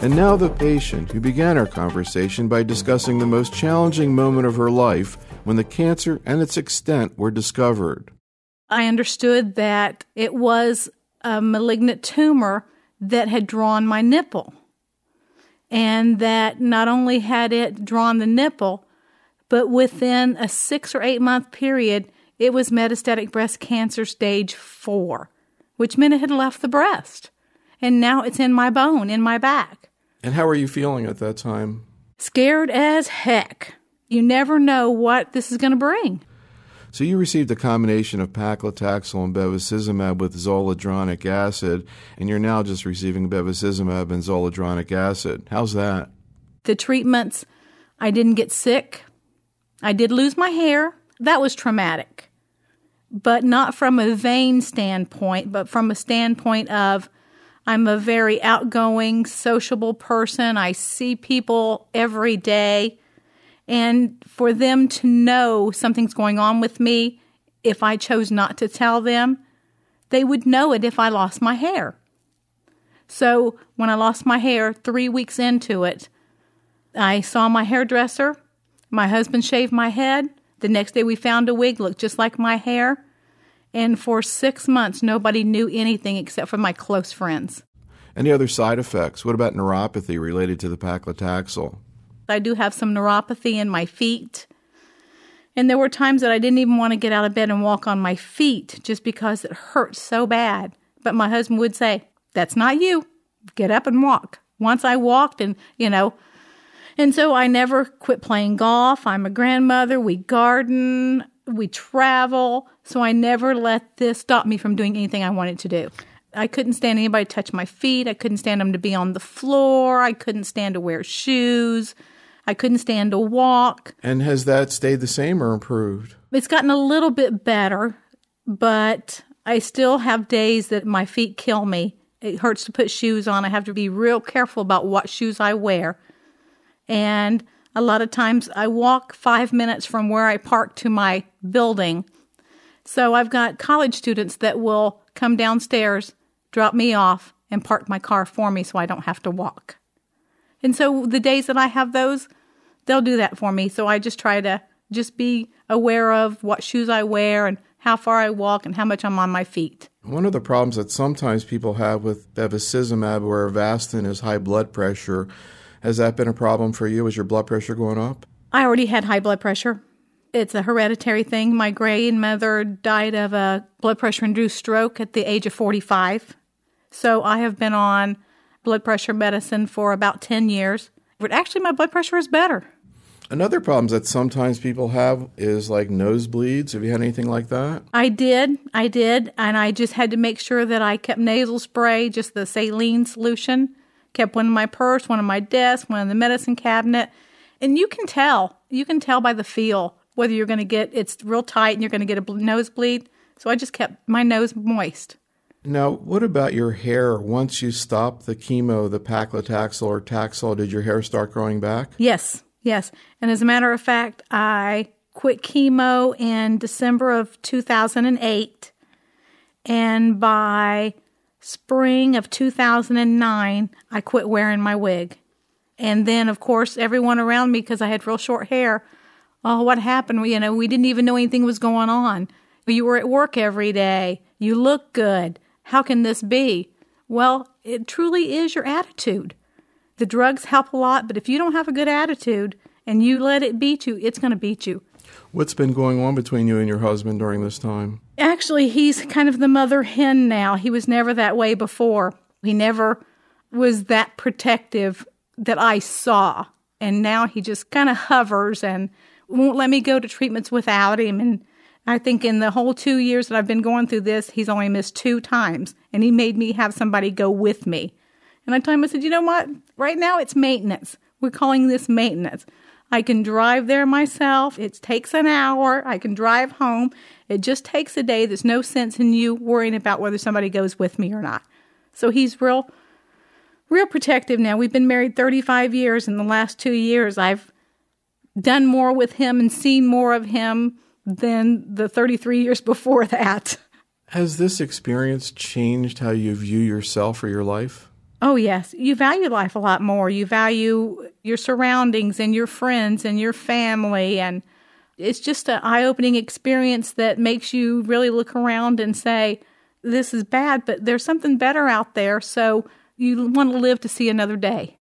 And now the patient who began our conversation by discussing the most challenging moment of her life when the cancer and its extent were discovered. I understood that it was a malignant tumor that had drawn my nipple. And that not only had it drawn the nipple, but within a six or eight month period, it was metastatic breast cancer stage four, which meant it had left the breast. And now it's in my bone, in my back. And how are you feeling at that time? Scared as heck. You never know what this is going to bring. So you received a combination of paclitaxel and bevacizumab with zoledronic acid, and you're now just receiving bevacizumab and zoledronic acid. How's that? The treatments, I didn't get sick. I did lose my hair. That was traumatic. But not from a vain standpoint, but from a standpoint of I'm a very outgoing, sociable person. I see people every day. And for them to know something's going on with me, if I chose not to tell them, they would know it if I lost my hair. So when I lost my hair, three weeks into it, I saw my hairdresser. My husband shaved my head. The next day, we found a wig looked just like my hair. And for six months, nobody knew anything except for my close friends. Any other side effects? What about neuropathy related to the paclitaxel? I do have some neuropathy in my feet. And there were times that I didn't even want to get out of bed and walk on my feet just because it hurt so bad. But my husband would say, That's not you. Get up and walk. Once I walked, and you know, and so I never quit playing golf. I'm a grandmother. We garden, we travel. So I never let this stop me from doing anything I wanted to do. I couldn't stand anybody to touch my feet. I couldn't stand them to be on the floor. I couldn't stand to wear shoes. I couldn't stand to walk. And has that stayed the same or improved? It's gotten a little bit better, but I still have days that my feet kill me. It hurts to put shoes on. I have to be real careful about what shoes I wear. And a lot of times I walk five minutes from where I park to my building. So I've got college students that will come downstairs drop me off, and park my car for me so I don't have to walk. And so the days that I have those, they'll do that for me. So I just try to just be aware of what shoes I wear and how far I walk and how much I'm on my feet. One of the problems that sometimes people have with bevacizumab or Avastin is high blood pressure. Has that been a problem for you? Is your blood pressure going up? I already had high blood pressure. It's a hereditary thing. My grandmother died of a blood pressure induced stroke at the age of 45. So I have been on blood pressure medicine for about 10 years. But actually, my blood pressure is better. Another problem that sometimes people have is like nosebleeds. Have you had anything like that? I did. I did. And I just had to make sure that I kept nasal spray, just the saline solution, kept one in my purse, one on my desk, one in the medicine cabinet. And you can tell. You can tell by the feel whether you're going to get it's real tight and you're going to get a nosebleed. So I just kept my nose moist. Now, what about your hair? Once you stopped the chemo, the paclitaxel or Taxol, did your hair start growing back? Yes, yes. And as a matter of fact, I quit chemo in December of 2008. And by spring of 2009, I quit wearing my wig. And then, of course, everyone around me, because I had real short hair, oh, what happened? You know, we didn't even know anything was going on. You were at work every day. You look good. How can this be? Well, it truly is your attitude. The drugs help a lot, but if you don't have a good attitude and you let it beat you, it's going to beat you. What's been going on between you and your husband during this time? Actually, he's kind of the mother hen now. He was never that way before. He never was that protective that I saw. And now he just kind of hovers and won't let me go to treatments without him. And I think in the whole two years that I've been going through this, he's only missed two times, and he made me have somebody go with me. And I told him, I said, you know what? Right now it's maintenance. We're calling this maintenance. I can drive there myself. It takes an hour. I can drive home. It just takes a day. There's no sense in you worrying about whether somebody goes with me or not. So he's real, real protective now. We've been married 35 years. In the last two years, I've done more with him and seen more of him than the 33 years before that. Has this experience changed how you view yourself or your life? Oh, yes. You value life a lot more. You value your surroundings and your friends and your family. And it's just an eye opening experience that makes you really look around and say, this is bad, but there's something better out there. So you want to live to see another day.